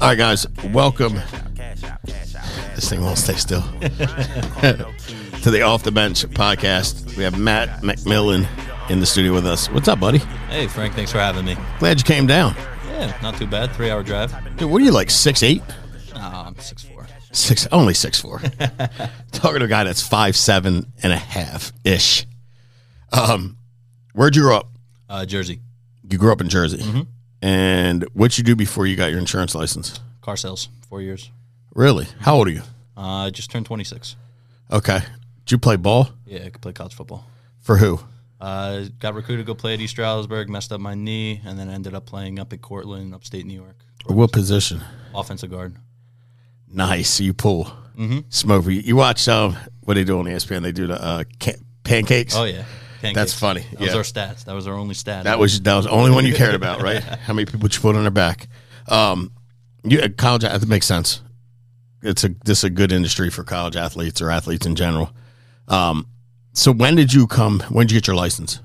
All right, guys, welcome. This thing won't stay still. to the Off the Bench podcast. We have Matt Macmillan in the studio with us. What's up, buddy? Hey, Frank, thanks for having me. Glad you came down. Yeah, not too bad. Three hour drive. Dude, what are you like, six eight? I'm six four. Six, only six four. Talking to a guy that's five seven and a half ish. Um, where'd you grow up? Uh, Jersey. You grew up in Jersey. And what'd you do before you got your insurance license? Car sales. Four years. Really? How old are you? Uh, I just turned 26. Okay. Did you play ball? Yeah, I could play college football. For who? Uh, got recruited to go play at East Stroudsburg, messed up my knee, and then ended up playing up at Cortland, upstate New York. What position? Offensive guard. Nice. You pull. Mm-hmm. Smoke. You watch um, what they do on ESPN? They do the uh, ca- pancakes. Oh, yeah. Pancakes. That's funny. That was our stats. That was our only stat. That was that was the only one you cared about, right? How many people you put on their back? Um, you uh, college that makes sense. It's a this is a good industry for college athletes or athletes in general. Um, so when did you come? When did you get your license?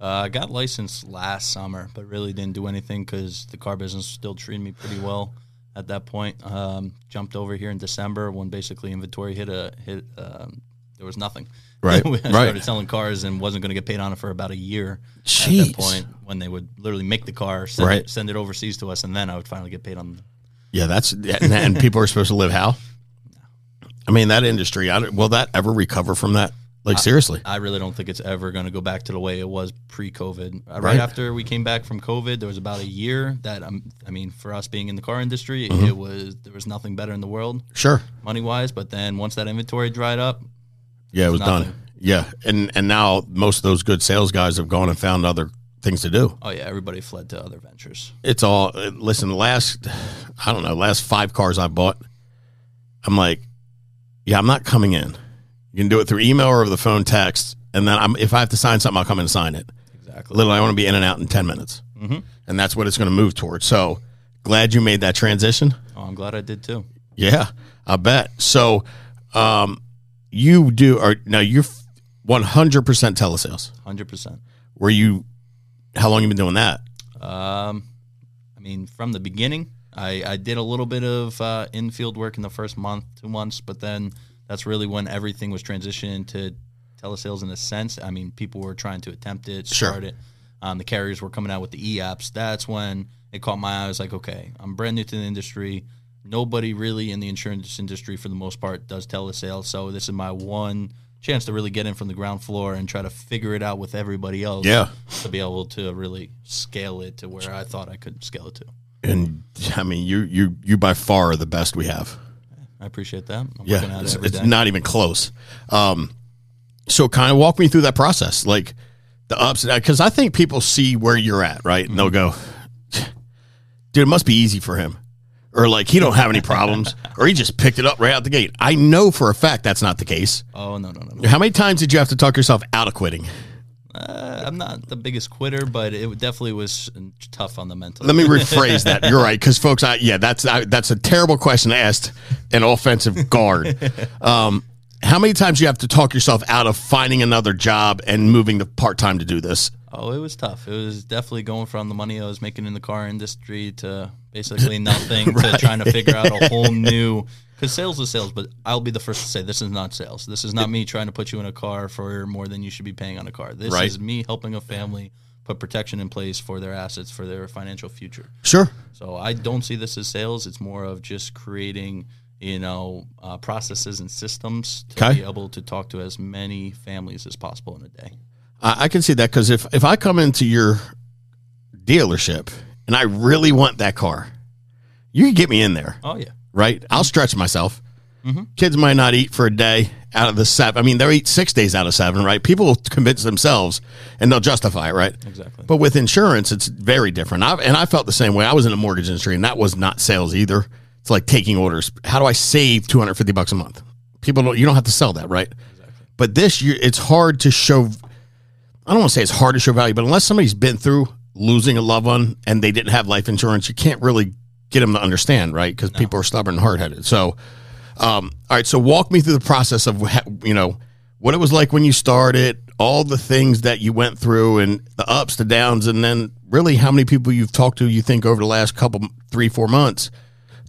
Uh, I got licensed last summer, but really didn't do anything because the car business still treated me pretty well at that point. Um, jumped over here in December when basically inventory hit a hit. Um, there was nothing. Right, right. started selling cars and wasn't going to get paid on it for about a year. At that point, when they would literally make the car, send, Right. it, send it overseas to us, and then I would finally get paid on. Yeah, that's and, and people are supposed to live how? I mean, that industry. I will that ever recover from that? Like seriously? I really don't think it's ever going to go back to the way it was pre-COVID. Uh, Right, Right. after we came back from COVID, there was about a year that um, I mean, for us being in the car industry, Mm-hmm. it was there was nothing better in the world Sure. money wise. But then once that inventory dried up, Yeah, it was Nothing. done. Yeah, and and now most of those good sales guys have gone and found other things to do. oh yeah, everybody fled to other ventures. It's all listen. The last, I don't know, last five cars I bought, I'm like, yeah, I'm not coming in. You can do it through email or over the phone, text, and then I'm, if I have to sign something, I'll come in and sign it. Exactly. Literally, I want to be in and out in ten minutes, mm-hmm. and that's what it's going to move towards. So glad you made that transition. Oh, I'm glad I did too. Yeah, I bet. So, um, you do or now you're 100 percent telesales. Hundred percent. Were you? How long you been doing that? Um, I mean, from the beginning, I, I did a little bit of uh, infield work in the first month, two months, but then that's really when everything was transitioning to telesales in a sense. I mean, people were trying to attempt it, Sure. start it. Um, the carriers were coming out with the e apps. That's when it caught my eye. I was like, okay, I'm brand new to the industry. Nobody really in the insurance industry, for the most part, does telesales. So this is my one chance to really get in from the ground floor and try to figure it out with everybody else Yeah, to be able to really scale it to where I thought I could scale it to. and I mean, you you you by far are the best we have. I appreciate that. I'm Yeah, it's, it it's not even close. Um, so kind of walk me through that process, like the ups and because I think people see where you're at, right? And they'll go, dude, it must be easy for him, or like he don't have any problems, or he just picked it up right out the gate. I know for a fact that's not the case. oh no no no no! How many times did you have to talk yourself out of quitting? Uh, I'm not the biggest quitter, but it definitely was tough on the mental. Let me rephrase that. You're right, because folks, I, yeah, that's I, that's a terrible question asked an offensive guard. Um, how many times you have to talk yourself out of finding another job and moving to part time to do this? oh, it was tough. It was definitely going from the money I was making in the car industry to basically nothing to trying to figure out a whole new. Because sales is sales, but I'll be the first to say this is not sales. This is not me trying to put you in a car for more than you should be paying on a car. This Right. is me helping a family put protection in place for their assets, for their financial future. Sure. So I don't see this as sales. It's more of just creating, you know, uh, processes and systems to Okay. be able to talk to as many families as possible in a day. I, I can see that because if if I come into your dealership and I really want that car, you can get me in there. Oh yeah, right? I'll Mm-hmm. stretch myself. Kids might not eat for a day out of the seven. I mean, they'll eat six days out of seven, right? People will convince themselves and they'll justify it, right? exactly. But with insurance, it's very different. i and I felt the same way. I was in the mortgage industry, and that was not sales either. It's like taking orders. How do I save two hundred fifty bucks a month? People don't. You don't have to sell that, right? Exactly. But this, you, it's hard to show. I don't want to say it's hard to show value, but unless somebody's been through losing a loved one and they didn't have life insurance, you can't really get them to understand, right? Because people are stubborn and hard headed. So, um, all right. So walk me through the process of you know what it was like when you started, all the things that you went through, and the ups, the downs, and then really how many people you've talked to. You think over the last couple, three, four months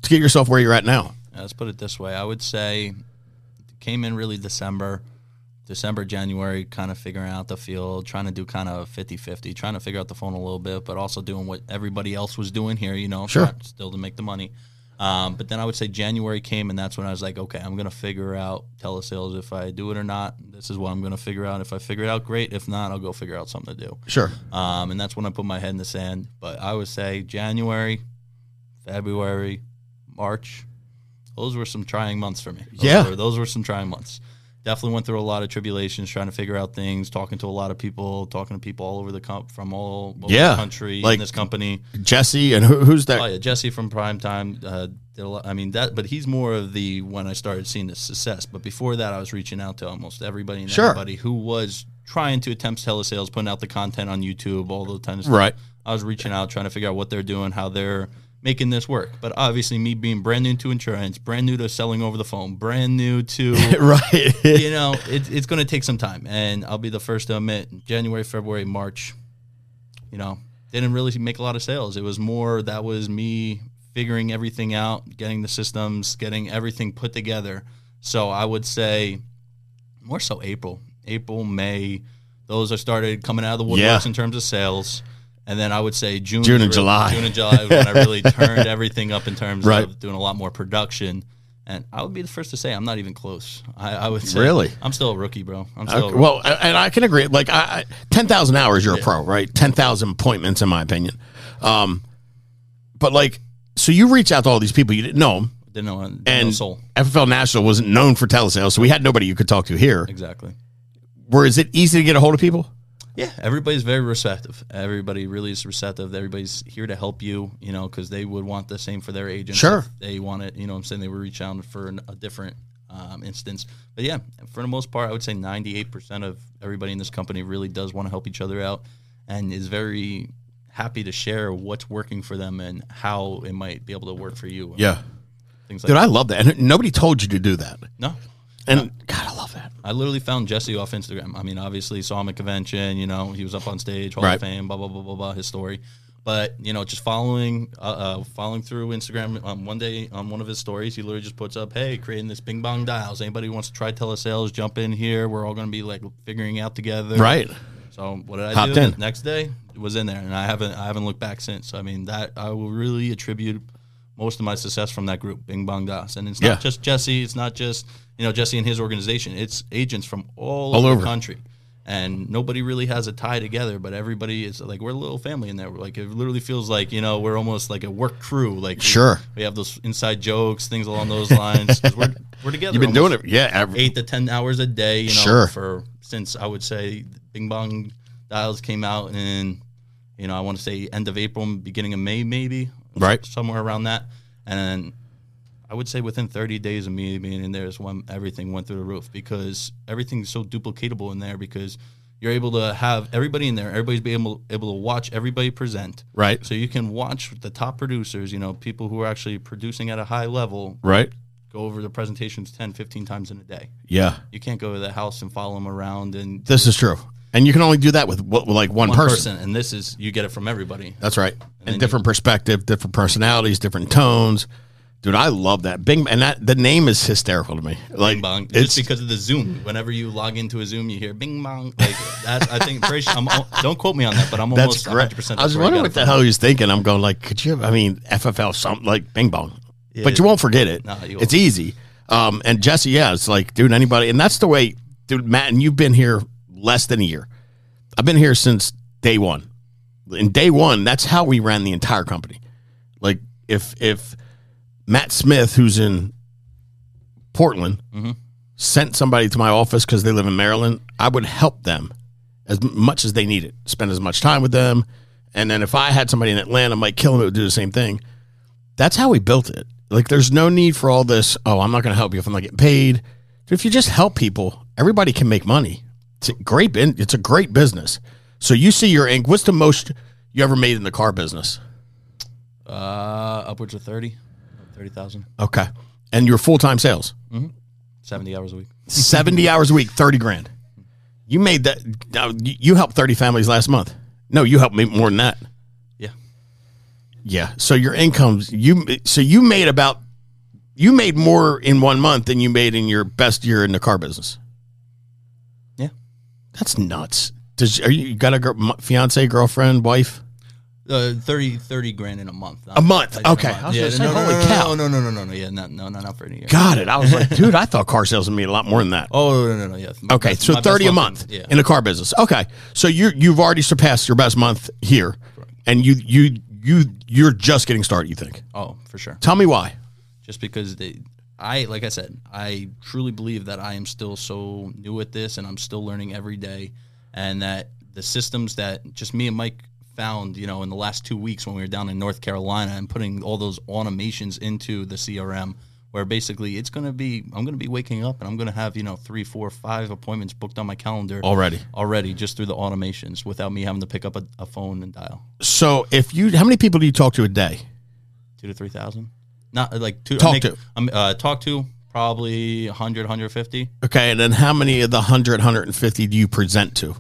to get yourself where you're at now? Uh, Let's put it this way. I would say came in really December, December, January, kind of figuring out the field, trying to do kind of 50 50, trying to figure out the phone a little bit, but also doing what everybody else was doing here, you know, Sure. still to make the money. Um, but then I would say January came, and that's when I was like, okay, I'm going to figure out telesales if I do it or not. This is what I'm going to figure out. If I figure it out, great. If not, I'll go figure out something to do. Sure. Um, and that's when I put my head in the sand. But I would say January, February, March, those were some trying months for me. Those Yeah. were, those were some trying months. Definitely went through a lot of tribulations, trying to figure out things, talking to a lot of people, talking to people all over the from all over Yeah. the country Like- in this company. Jesse and who, who's that? Oh yeah, Jesse from Primetime uh, did a lot. I mean that, but he's more of the when I started seeing the success. But before that, I was reaching out to almost everybody and Sure. everybody who was trying to attempt telesales, putting out the content on YouTube, all of stuff. Right. I was reaching out, trying to figure out what they're doing, how they're making this work. But obviously, me being brand new to insurance, brand new to selling over the phone, brand new to right. you know, it, it's going to take some time. And I'll be the first to admit, January, February, March, you know, didn't really make a lot of sales. It was more that was me figuring everything out, getting the systems, getting everything put together. So I would say more so April, April, May. Those are started coming out of the woodworks Yeah. in terms of sales. And then I would say June, June and really- July. June and July is when I really turned everything up in terms Right. of doing a lot more production. And I would be the first to say I'm not even close. I, I would say Really? I'm still a rookie, bro. I'm still a Okay, rookie. well, and I can agree. Like, I, I, ten thousand hours, you're a pro, right? Ten thousand appointments, in my opinion. Um, but like, so you reach out to all these people you didn't know 'em, didn't know, didn't and know soul FFL National wasn't known for telesales, so we had nobody you could talk to here. exactly. Where is it easy to get a hold of people? Yeah, everybody's very receptive. Everybody really is receptive. Everybody's here to help you, you know, because they would want the same for their agent. Sure. If they want it, you know I'm saying? They would reach out for an, a different um, instance. But yeah, for the most part, I would say 98% of everybody in this company really does want to help each other out and is very happy to share what's working for them and how it might be able to work for you. Yeah, Things like dude, I love that, and nobody told you to do that. No, And God, I love that. I literally found Jesse off Instagram. I mean, obviously saw him at convention. You know, he was up on stage, Hall Right. of Fame, blah blah blah blah blah. His story, but you know, just following, uh, uh, following through Instagram. Um, one day on one of his stories, he literally just puts up, "Hey, creating this Bing Bong dials. Anybody who wants to try telesales, jump in here. We're all going to be like figuring out together." Right. So what did I Hopped do? in. Next day was in there, and I haven't I haven't looked back since. I mean, that I will really attribute most of my success from that group, Bing Bong Dials, and it's not Yeah. just Jesse. It's not just you know Jesse and his organization. It's agents from all, All over, the country, and nobody really has a tie together. But everybody is like we're a little family in there. Like it literally feels like you know we're almost like a work crew. Like Sure. we, have those inside jokes, things along those lines. we're we're together. You've been doing it, yeah. every- eight to ten hours a day. You know, Sure. for since I would say Bing Bong Dials came out in, you know, I want to say end of April, beginning of May, maybe, Right. somewhere around that. And I would say within 30 days of me being in there is when everything went through the roof because everything's so duplicatable in there because you're able to have everybody in there. Everybody's be able able to watch everybody present. Right. So you can watch the top producers, you know, people who are actually producing at a high level, Right. go over the presentations 10, 15 times in a day. Yeah. You can't go to the house and follow them around and This is true, and you can only do that with, with like one, one person. person. And this is you get it from everybody. That's right. And, then different perspective, different personalities, different tones. Dude, I love that. Bing and that the name is hysterical to me. Like Bing bong. it's Just because of the Zoom. Whenever you log into a Zoom, you hear Bing bong. Like that. I think. Pretty I'm, don't quote me on that, but I'm almost. 100. percent I was wondering what the hell he was thinking. I'm going like, could you? I mean, FFL something like Bing Bong, but you won't forget it. No, you it's won't. It's easy. Um, and Jesse, yeah, it's like, dude, anybody, and that's the way, dude, Matt, and you've been here less than a year. I've been here since day one. In day one, that's how we ran the entire company. Like if if Matt Smith, who's in Portland, Mm-hmm. sent somebody to my office because they live in Maryland, I would help them as much as they needed, spend as much time with them. And then if I had somebody in Atlanta, Mike Killam it would do the same thing. That's how we built it. Like there's no need for all this. Oh, I'm not going to help you if I'm not getting paid. If you just help people, everybody can make money. It's a great. It's a great business. So you see your ink. What's the most you ever made in the car business? Uh, upwards of 30, 30,000, Okay, and your full time sales, 70 hours a week. 70 hours a week, 30 grand. You made that. You you helped 30 families last month. No, you helped me more than that. Yeah. Yeah. So your incomes you so you made about you made more in one month than you made in your best year in the car business. That's nuts. Does are you, you got a m- fiance, girlfriend, wife? Uh, 30, 30 grand in a month. A month. Did a Okay. month. I was Yeah, gonna say, no, no, holy no, cow. No, no, no, no, no, yeah, no, no, no, not for any year. Got it. I was like, dude, I thought car sales made a lot more than that. Oh no, no, no, yeah. My Okay, best- so thirty a month Yeah. in the car business. Okay, so you you've already surpassed your best month here, and you you you you're just getting started. You think? oh, for sure. Tell me why. just because they I like I said, I truly believe that I am still so new at this and I'm still learning every day and that the systems that just me and Mike found, you know, in the last 2 weeks when we were down in North Carolina and putting all those automations into the CRM where basically it's going to be I'm going to be waking up and I'm going to have, you know, three, four, five appointments booked on my calendar Already. already just through the automations without me having to pick up a, a phone and dial. So if you, how many people do you talk to a day? two to three thousand. Not like two. Talk I make, to. Um, uh, talk to probably 100, 150. Okay, and then how many of the 100, 150 do you present to?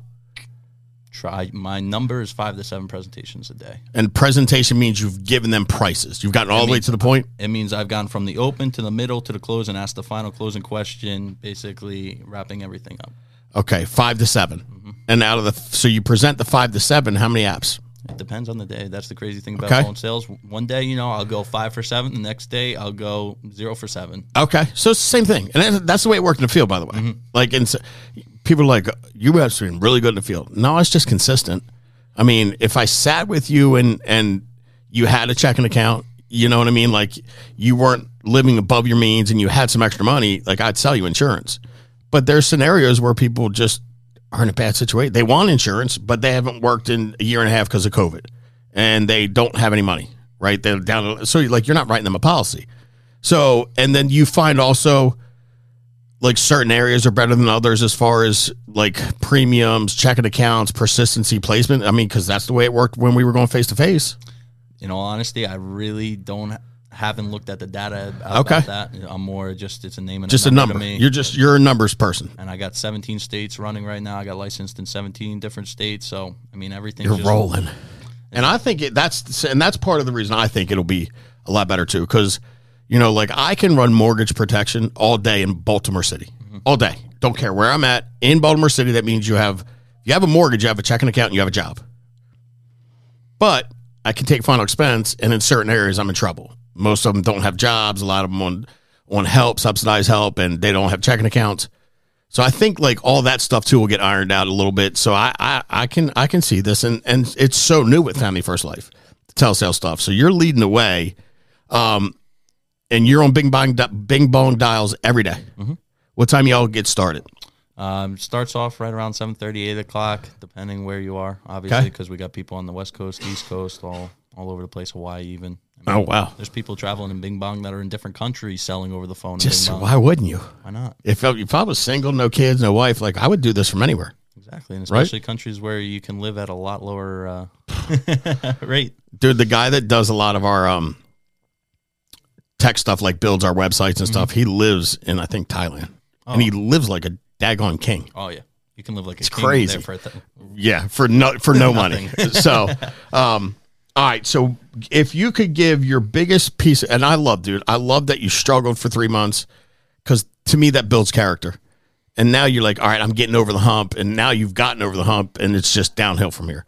Try my number is five to seven presentations a day. And presentation means you've given them prices. You've gotten all the way to the point. It means I've gone from the open to the middle to the close and asked the final closing question, basically wrapping everything up. Okay, five to 7 Mm-hmm. and out of the so you present the five to seven. How many apps? Depends on the day. That's the crazy thing about Okay. phone sales. One day, you know, I'll go five for seven. The next day, I'll go zero for seven. Okay, so it's the same thing, and that's the way it worked in the field, by the way. Mm-hmm. Like, and so- people are like, "You have been really good in the field." No, it's just consistent. I mean, if I sat with you and and you had a checking account, you know what I mean, like you weren't living above your means and you had some extra money, like I'd sell you insurance. But there's scenarios where people just are in a bad situation. They want insurance, but they haven't worked in a year and a half because of COVID, and they don't have any money. Right? They're down. So like you're not writing them a policy. So, and then you find also like certain areas are better than others as far as like premiums, checking accounts, persistency, placement. I mean, because that's the way it worked when we were going face to face. In all honesty, I really don't haven't looked at the data about Okay. that. I'm more just it's a name and Just a a number. to me. You're just you're a numbers person. and I got 17 states running right now. I got licensed in 17 different states. So I mean, everything. You're rolling, and I think it, that's and that's part of the reason I think it'll be a lot better too. Because you know, like I can run mortgage protection all day in Baltimore City, mm-hmm. all day. Don't care where I'm at in Baltimore City. That means you have if you have a mortgage, you have a checking account, and you have a job. But I can take final expense, and in certain areas, I'm in trouble. Most of them don't have jobs. A lot of them on on help, subsidized help, and they don't have checking accounts. So I think like all that stuff too will get ironed out a little bit. So I I, I can I can see this, and and it's so new with Family First Life, the telesale stuff. So you're leading the way, um, and you're on Bing Bong Bing Bong dials every day. What time y'all get started? Um, starts off right around 7:30, 8 o'clock, depending where you are. Obviously, Okay. because we got people on the West Coast, East Coast, all all over the place, Hawaii even. I Oh wow! There's people traveling in Bing Bong that are in different countries selling over the phone. Just why wouldn't you? Why not? If I, if I was single, no kids, no wife, like I would do this from anywhere. Exactly, and especially countries where you can live at a lot lower uh, rate. dude the guy that does a lot of our um tech stuff like builds our websites and stuff he lives in i think thailand and he lives like a daggone king Oh yeah, you can live like a It's king crazy. there for a th- yeah for no for no money so um all right so if you could give your biggest piece and i love dude i love that you struggled for three months because to me that builds character and now you're like all right i'm getting over the hump and now you've gotten over the hump and it's just downhill from here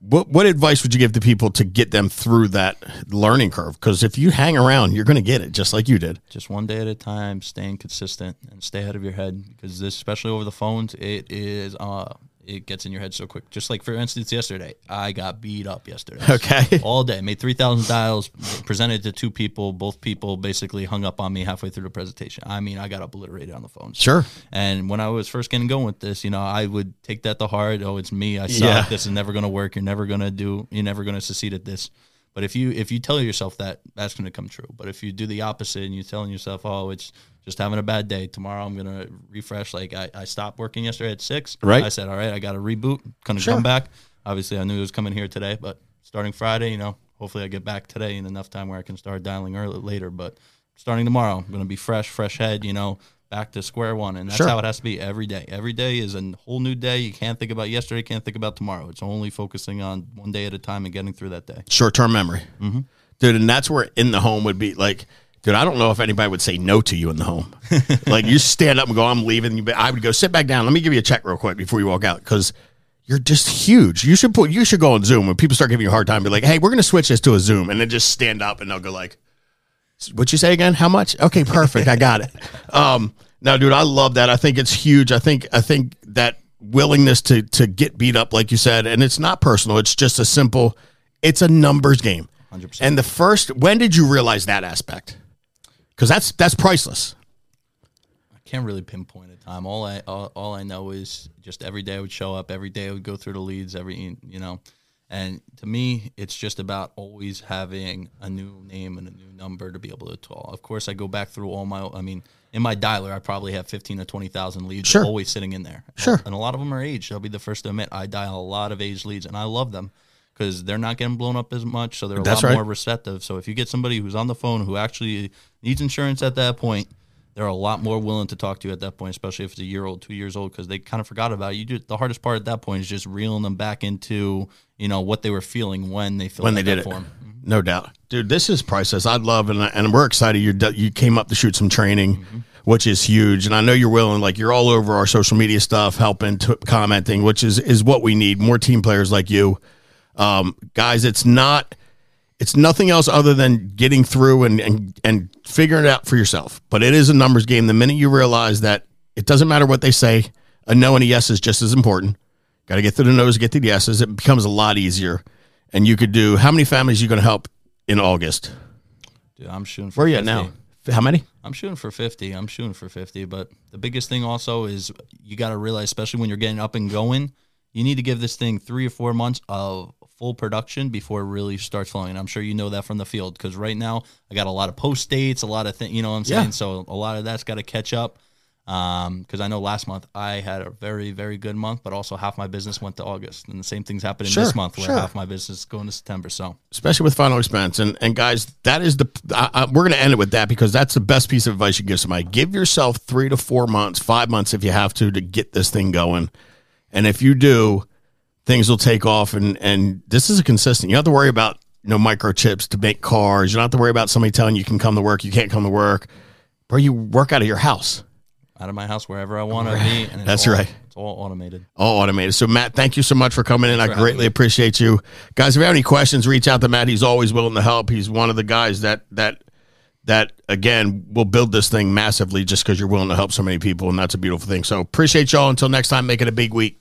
what what advice would you give to people to get them through that learning curve? Because if you hang around, you're going to get it, just like you did. just one day at a time, staying consistent and stay ahead of your head because this, especially over the phones, it is uh, it gets in your head so quick. Just like for instance, yesterday, I got beat up yesterday. Okay. all day. Made three thousand dials, presented to two people. Both people basically hung up on me halfway through the presentation. I mean, I got obliterated on the phone. Sure. And when I was first getting going with this, you know, I would take that to heart. Oh, it's me. I suck. Yeah. This is never going to work. You're never going to do. You're never going to succeed at this. But if you if you tell yourself that, that's going to come true. But if you do the opposite and you're telling yourself, oh, it's just having a bad day. Tomorrow I'm going to refresh. Like I, I stopped working yesterday at six. Right. I said, all right, I got to reboot. Going to Sure. come back. Obviously, I knew it was coming here today, but starting Friday, you know, hopefully I get back today in enough time where I can start dialing early later. But starting tomorrow, I'm going to be fresh, fresh head. You know, back to square one, and that's Sure. how it has to be every day. Every day is a whole new day. You can't think about yesterday, can't think about tomorrow. It's only focusing on one day at a time and getting through that day. short term memory, dude. And that's where in the home would be like, dude. I don't know if anybody would say no to you in the home. like you stand up and go, I'm leaving. I would go sit back down. Let me give you a check real quick before you walk out because you're just huge. You should put. You should go on Zoom when people start giving you a hard time. Be like, hey, we're gonna switch this to a Zoom, and then just stand up and they'll go like, what you say again? How much? Okay, perfect. I got it. Um, no, dude, I love that. I think it's huge. I think I think that willingness to to get beat up, like you said, and it's not personal. It's just a simple. It's a numbers game. 100%. And the first, when did you realize that aspect? Because that's that's priceless. I can't really pinpoint a time. All I all, all I know is just every day I would show up. Every day I would go through the leads. Every you know, and to me, it's just about always having a new name and a new number to be able to call. Of course, I go back through all my. I mean, in my dialer, I probably have fifteen to twenty thousand leads Sure. always sitting in there. Sure. and a lot of them are aged. I'll be the first to admit I dial a lot of aged leads, and I love them. Because they're not getting blown up as much, so they're a That's lot right. more receptive. So if you get somebody who's on the phone who actually needs insurance at that point, they're a lot more willing to talk to you at that point, especially if it's a year old, two years old, because they kind of forgot about it. you. Do, the hardest part at that point is just reeling them back into you know what they were feeling when they filled when they did that it. No doubt, dude. This is priceless. I'd love and and we're excited. You you came up to shoot some training, which is huge. And I know you're willing. Like you're all over our social media stuff, helping, t- commenting, which is is what we need. More team players like you, um, guys. It's not. It's nothing else other than getting through and, and and figuring it out for yourself. But it is a numbers game. The minute you realize that it doesn't matter what they say, a no and a yes is just as important. Got to get through the no's, get to the yeses. It becomes a lot easier. And you could do how many families you going to help in August? Dude, I'm shooting for Where are you at 50. now? How many? I'm shooting for 50. I'm shooting for 50. But the biggest thing also is you got to realize, especially when you're getting up and going, you need to give this thing three or four months of full production before it really starts flowing. And I'm sure you know that from the field because right now I got a lot of post dates, a lot of things, you know what I'm saying? Yeah. So a lot of that's got to catch up. Um, because I know last month I had a very, very good month, but also half my business went to August, and the same thing's happening Sure, this month where sure. half my business is going to September. So Especially with final expense. And and guys, that is the I, I, we're going to end it with that because that's the best piece of advice you give somebody. Give yourself three to four months, five months if you have to, to get this thing going. And if you do, things will take off. And and this is a consistent. You don't have to worry about you know microchips to make cars. You don't have to worry about somebody telling you you can come to work, you can't come to work. Bro, you work out of your house. Out of my house wherever I want to be, and That's all- right. It's all automated. all automated. So Matt, thank you so much for coming in. I greatly appreciate you. Guys, if you have any questions, reach out to Matt. He's always willing to help. He's one of the guys that that that again will build this thing massively just because you're willing to help so many people, and that's a beautiful thing. So appreciate y'all. Until next time, make it a big week.